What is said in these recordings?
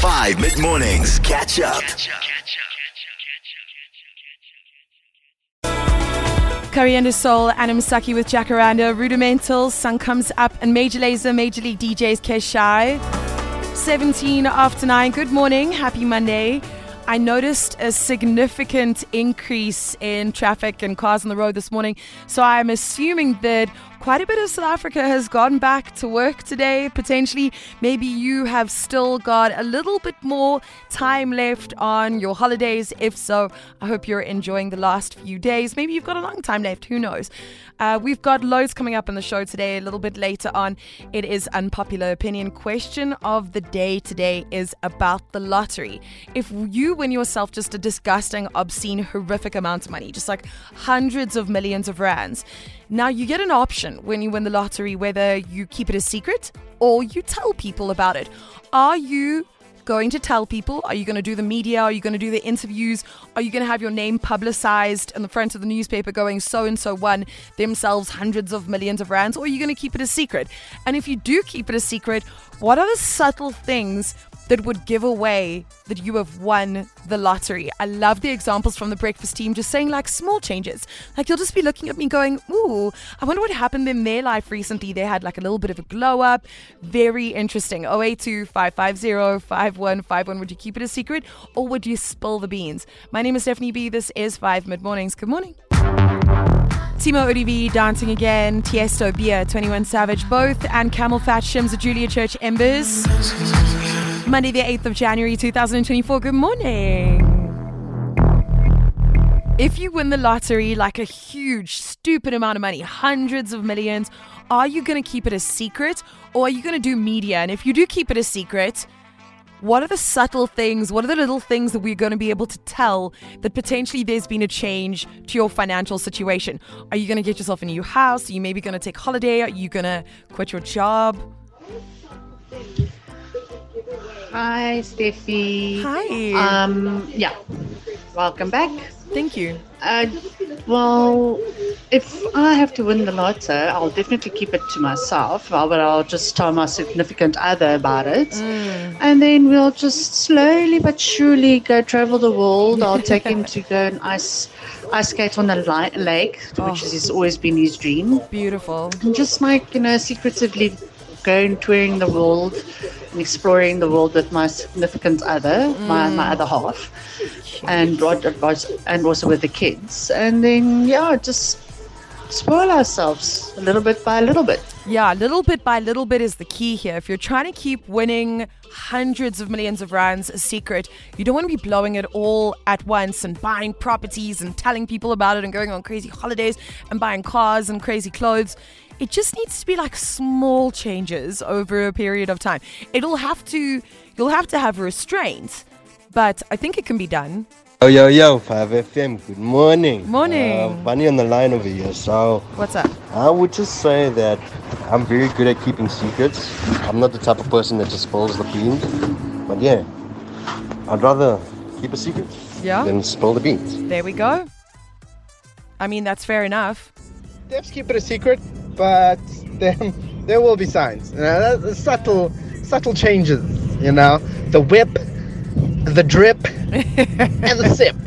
5 mid mornings. Catch up. Coriander Soul, Anna Misaki with Jacaranda, Rudimental, Sun Comes Up, and Major Lazer, Major League DJz Keshai. 17 after 9. Good morning. Happy Monday. I noticed a significant increase in traffic and cars on the road this morning. So I'm assuming that quite a bit of South Africa has gone back to work today. Potentially, maybe you have still got a little bit more time left on your holidays. If so, I hope you're enjoying the last few days. Maybe you've got a long time left. Who knows? Uh, we've got loads coming up in the show today. A little bit later on, it is unpopular opinion. Question of the day today is about the lottery. If you win yourself just a disgusting, obscene, horrific amount of money, just like hundreds of millions of rands now, you get an option when you win the lottery whether you keep it a secret or you tell people about it. Are you going to tell people? Are you going to do the media? Are you going to do the interviews? Are you going to have your name publicized in the front of the newspaper going so and so won themselves hundreds of millions of rands? Or are you going to keep it a secret? And if you do keep it a secret, what are the subtle things that would give away that you have won the lottery. I love the examples from the breakfast team just saying like small changes. Like you'll just be looking at me going, Ooh, I wonder what happened in their life recently. They had like a little bit of a glow up. Very interesting. 082 550 5151. Would you keep it a secret or would you spill the beans? My name is Stephanie B. This is 5 Mid Mornings. Good morning. Timo ODV dancing again, Tiesto, Bia, 21 Savage, both, and CamelPhat Shims, the Julia Church Embers. Monday, the 8th of January 2024. Good morning. If you win the lottery, like a huge, stupid amount of money, hundreds of millions, are you going to keep it a secret or are you going to do media? And if you do keep it a secret, what are the subtle things? What are the little things that we're going to be able to tell that potentially there's been a change to your financial situation? Are you going to get yourself a new house? Are you maybe going to take holiday? Are you going to quit your job? Hi, Steffi. Hi. Um, yeah, welcome back. Thank you. Uh, well, if I have to win the lotto, I'll definitely keep it to myself. Well, but I'll just tell my significant other about it, Mm. and then we'll just slowly but surely go travel the world. I'll take him to go and ice ice skate on the li- lake, which Oh. has always been his dream. Beautiful. And just like you know, secretively going touring the world and exploring the world with my significant other, my, my other half, and what advice and also with the kids. And then yeah, just spoil ourselves a little bit by a little bit. Yeah, little bit by little bit is the key here. If you're trying to keep winning hundreds of millions of rands a secret, you don't want to be blowing it all at once and buying properties and telling people about it and going on crazy holidays and buying cars and crazy clothes. It just needs to be like small changes over a period of time. It'll have to you'll have to have restraint, but I think it can be done. Yo, yo, yo, 5FM, good morning. Morning. Uh, Bunny on the line over here. So, What's up? I would just say that I'm very good at keeping secrets. I'm not the type of person that just spills the beans. But yeah, I'd rather keep a secret Yeah. than spill the beans. There we go. I mean, that's fair enough. Let's keep it a secret, but then there will be signs. You know, subtle, subtle changes. You know, the whip, the drip, and the sip.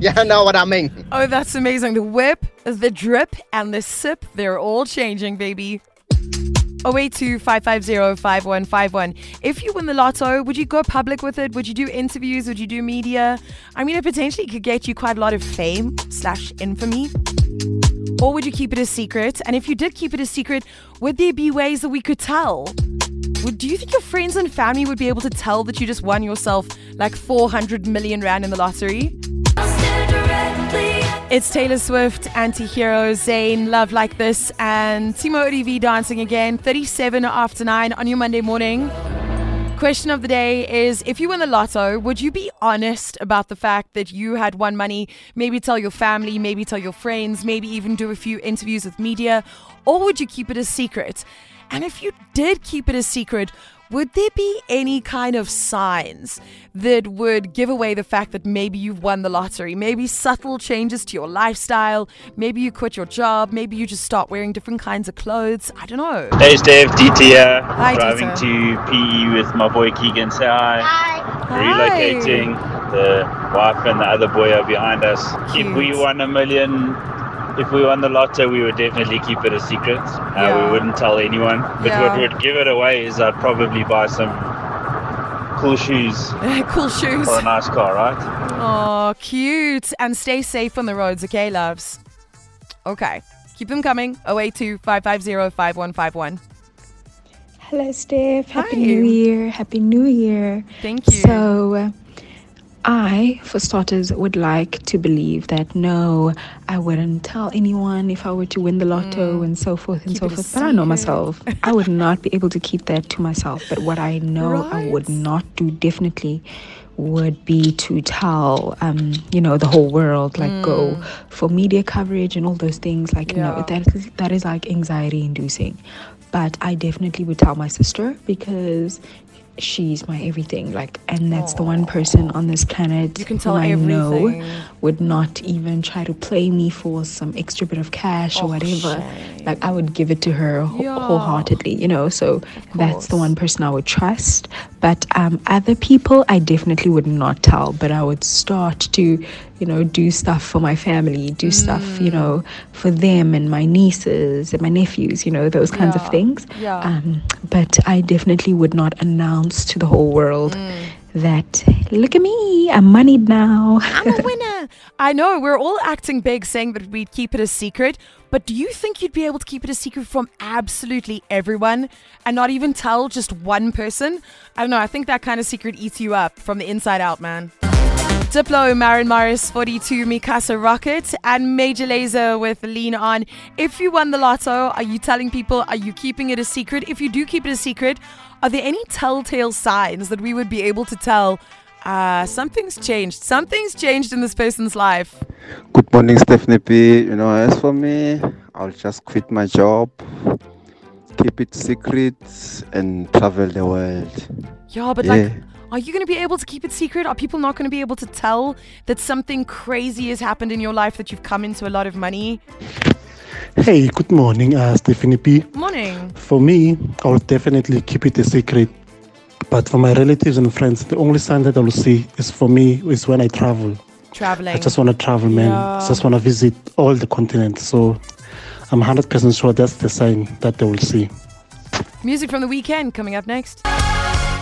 Yeah, know what I mean. Oh, that's amazing. The whip, the drip, and the sip, they're all changing, baby. 082 550 5151. If you win the lotto, would you go public with it? Would you do interviews? Would you do media? I mean, it potentially could get you quite a lot of fame slash infamy. Or would you keep it a secret? And if you did keep it a secret, would there be ways that we could tell? Would, do you think your friends and family would be able to tell that you just won yourself like 400 million rand in the lottery? It's Taylor Swift, Anti-Hero, Zayn, Love Like This, and Timo ODV dancing again, 37 after 9 on your Monday morning. Question of the day is if you win the lotto, would you be honest about the fact that you had won money? Maybe tell your family, maybe tell your friends, maybe even do a few interviews with media, or would you keep it a secret? And if you did keep it a secret, would there be any kind of signs that would give away the fact that maybe you've won the lottery? Maybe subtle changes to your lifestyle, maybe you quit your job, maybe you just start wearing different kinds of clothes. I don't know. Hey Steph, DT here. Hi, Driving Dieter. to PE with my boy Keegan. Say hi. Hi. relocating. The wife and the other boy are behind us. Cute. If we won a million, if we won the lotto, we would definitely keep it a secret. Uh, Yeah. We wouldn't tell anyone. But Yeah. what would give it away is I'd probably buy some cool shoes cool shoes. or a nice car, right? Oh, cute. And stay safe on the roads, okay, loves? Okay. Keep them coming. 082 550 5151. Hello, Steph. Happy Hi. New Year. Happy New Year. Thank you. So, uh, I, for starters, would like to believe that no, I wouldn't tell anyone if I were to win the lotto and so forth and Mm. Keep so forth. But I know myself. I would not be able to keep that to myself. But what I know I would not do definitely would be to tell um you know the whole world like go for media coverage and all those things like Mm. Yeah. no that is that is like anxiety inducing but i definitely would tell my sister because she's my everything like and that's the one person on this planet You can who tell I know everything. Would not even try to play me for some extra bit of cash or Oh, whatever shame. like i would give it to her wh- Yeah. wholeheartedly you know so that's the one person i would trust but um other people i definitely would not tell but i would start to you know do stuff for my family do stuff you know for them and my nieces and my nephews you know those kinds Yeah. of things Yeah. um, but I definitely would not announce to the whole world that look at me, I'm moneyed now. I'm a winner. I know we're all acting big, saying that we'd keep it a secret. But do you think you'd be able to keep it a secret from absolutely everyone and not even tell just one person? I don't know. I think that kind of secret eats you up from the inside out, man. Diplo, Maren Morris, 42, Mikasa Rocket, and Major Lazer with Lean On. If you won the lotto, are you telling people? Are you keeping it a secret? If you do keep it a secret, are there any telltale signs that we would be able to tell? Uh, something's changed. Something's changed in this person's life. Good morning, Stephanie B. You know, as for me, I'll just quit my job, keep it secret, and travel the world. Yeah, but Yeah. like, are you going to be able to keep it secret? Are people not going to be able to tell that something crazy has happened in your life, that you've come into a lot of money? Hey, good morning, uh, Stephanie B. Morning. For me, I will definitely keep it a secret. But for my relatives and friends, the only sign that I will see is for me is when I travel. Traveling. I just want to travel, man. Yeah. Just want to visit all the continents. So I'm 100% sure that's the sign that they will see. Music from the weekend coming up next.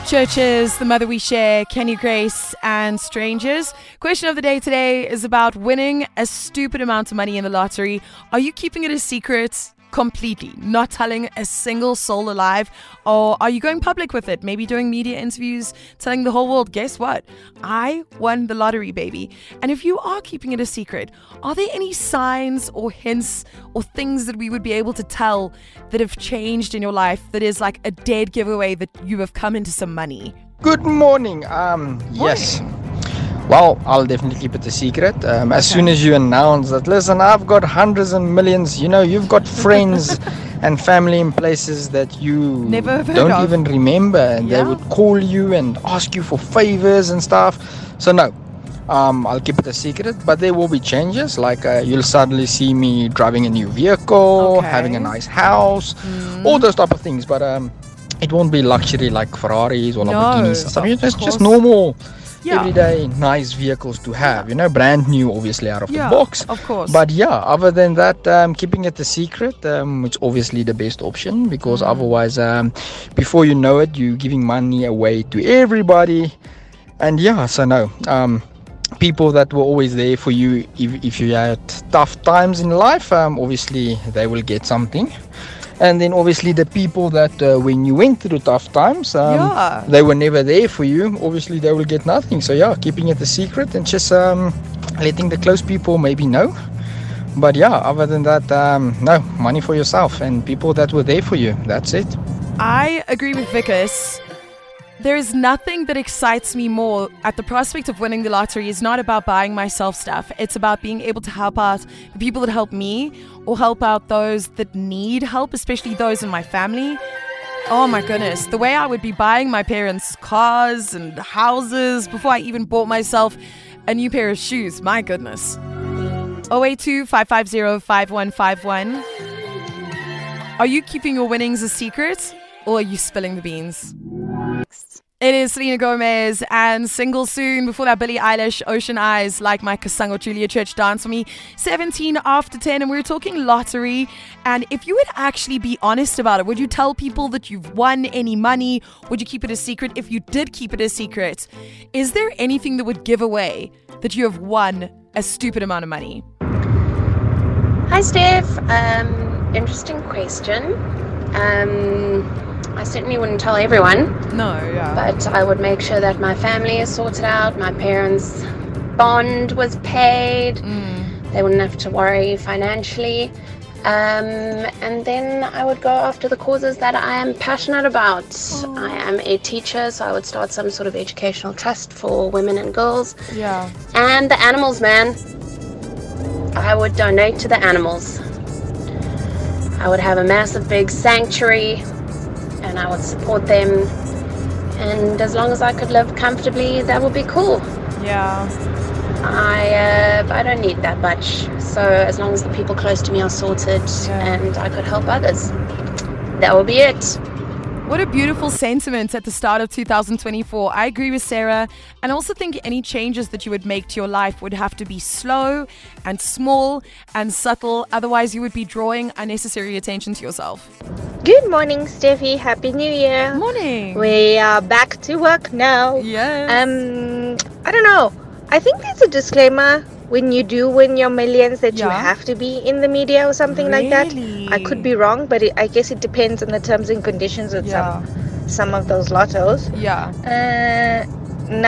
CHVRCHES, The Mother We Share, Kenya Grace, and Strangers. Question of the day today is about winning a stupid amount of money in the lottery. Are you keeping it a secret? Completely, not telling a single soul alive, or are you going public with it? Maybe doing media interviews, telling the whole world, guess what? I won the lottery, baby. And if you are keeping it a secret, are there any signs or hints or things that we would be able to tell that have changed in your life that is like a dead giveaway that you have come into some money? Good morning. Um, yes. Well, I'll definitely keep it a secret. Um, as soon as you announce that, listen, I've got hundreds and millions. You know, you've got friends and family in places that you don't of. even remember, and Yeah. they would call you and ask you for favors and stuff. So no. Um, I'll keep it a secret, but there will be changes. Like uh, you'll suddenly see me driving a new vehicle, Okay. having a nice house, all those type of things. But um, it won't be luxury like Ferraris or No, Lamborghinis. and stuff. It's just, just normal, Yeah. everyday, nice vehicles to have. You know, brand new, obviously out of Yeah, the box. of course. But yeah, other than that, um, keeping it a secret, um, it's obviously the best option because Mm. otherwise, um, before you know it, you're giving money away to everybody. And yeah, so no. Um, people that were always there for you if, if you had tough times in life um, obviously they will get something and then obviously the people that uh, when you went through tough times um, Yeah. they were never there for you. Obviously they will get nothing. So yeah keeping it a secret and just um, letting the close people maybe know. But yeah other than that um, no money for yourself and people that were there for you. That's it. I agree with Vickers. There is nothing that excites me more at the prospect of winning the lottery is not about buying myself stuff. It's about being able to help out the people that help me or help out those that need help, especially those in my family. Oh my goodness, the way I would be buying my parents cars and houses before I even bought myself a new pair of shoes. My goodness. 082 550 5151. Are you keeping your winnings a secret or are you spilling the beans? It is Selena Gomez and single soon. Before that, Billie Eilish, Ocean Eyes, like my Kasango Julia Church dance for me. 17 after 10, and we were talking lottery. And if you would actually be honest about it, would you tell people that you've won any money? Would you keep it a secret? If you did keep it a secret, is there anything that would give away that you have won a stupid amount of money? Hi, Steph. Um, interesting question. Um, I certainly wouldn't tell everyone. No, yeah. But I would make sure that my family is sorted out, my parents' bond was paid, mm. they wouldn't have to worry financially. Um, and then I would go after the causes that I am passionate about. Oh. I am a teacher, so I would start some sort of educational trust for women and girls. Yeah. And the animals, man. I would donate to the animals. I would have a massive big sanctuary and I would support them. And as long as I could live comfortably, that would be cool. Yeah. I uh, I don't need that much. So as long as the people close to me are sorted Yeah. and I could help others, that will be it. What a beautiful sentiment at the start of 2024. I agree with Sarah. And I also think any changes that you would make to your life would have to be slow and small and subtle. Otherwise, you would be drawing unnecessary attention to yourself. Good morning, Steffi. Happy New Year. Morning. We are back to work now. Yes. Um, I don't know. I think there's a disclaimer when you do win your millions that you have to be in the media or something like that. I could be wrong, but it, I guess it depends on the terms and conditions of Yeah. some some of those lottos. Yeah. Uh,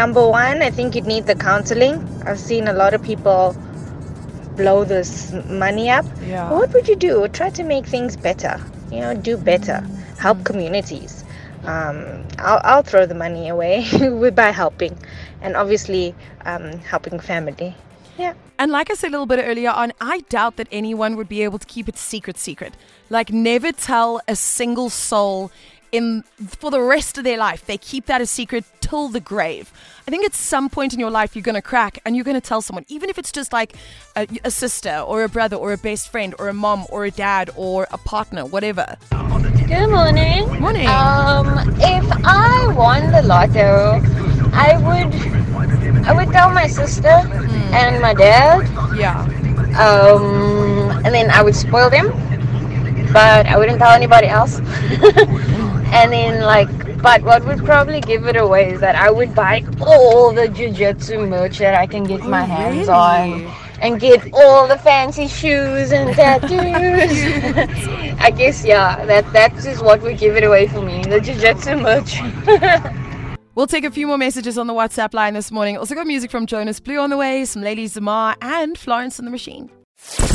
number one, I think you'd need the counseling. I've seen a lot of people blow this money up. Yeah. What would you do? Try to make things better. You know, do better. Help communities. Um, I'll, I'll throw the money away with- by helping, and obviously um, helping family. Yeah. And like I said a little bit earlier on, I doubt that anyone would be able to keep it secret secret. Like never tell a single soul in for the rest of their life. They keep that a secret till the grave. I think at some point in your life you're going to crack and you're going to tell someone, even if it's just like a, a sister or a brother or a best friend or a mom or a dad or a partner, whatever. Good morning. Morning. Um, if I won the lotto, I would I would tell my sister and my dad. Yeah. Um, and then I would spoil them, but I wouldn't tell anybody else. and then like, but what would probably give it away is that I would buy all the jujitsu merch that I can get my hands on. And get all the fancy shoes and tattoos. I guess yeah, that that is what would give it away for me. The jujitsu merch. We'll take a few more messages on the WhatsApp line this morning. Also got music from Jonas Blue on the way, some Lady Zamar, and Florence and the Machine.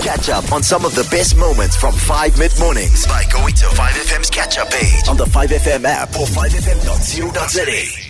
Catch up on some of the best moments from 5 mid mornings by going to 5FM's catch up page on the 5FM app or 5FM.co.za.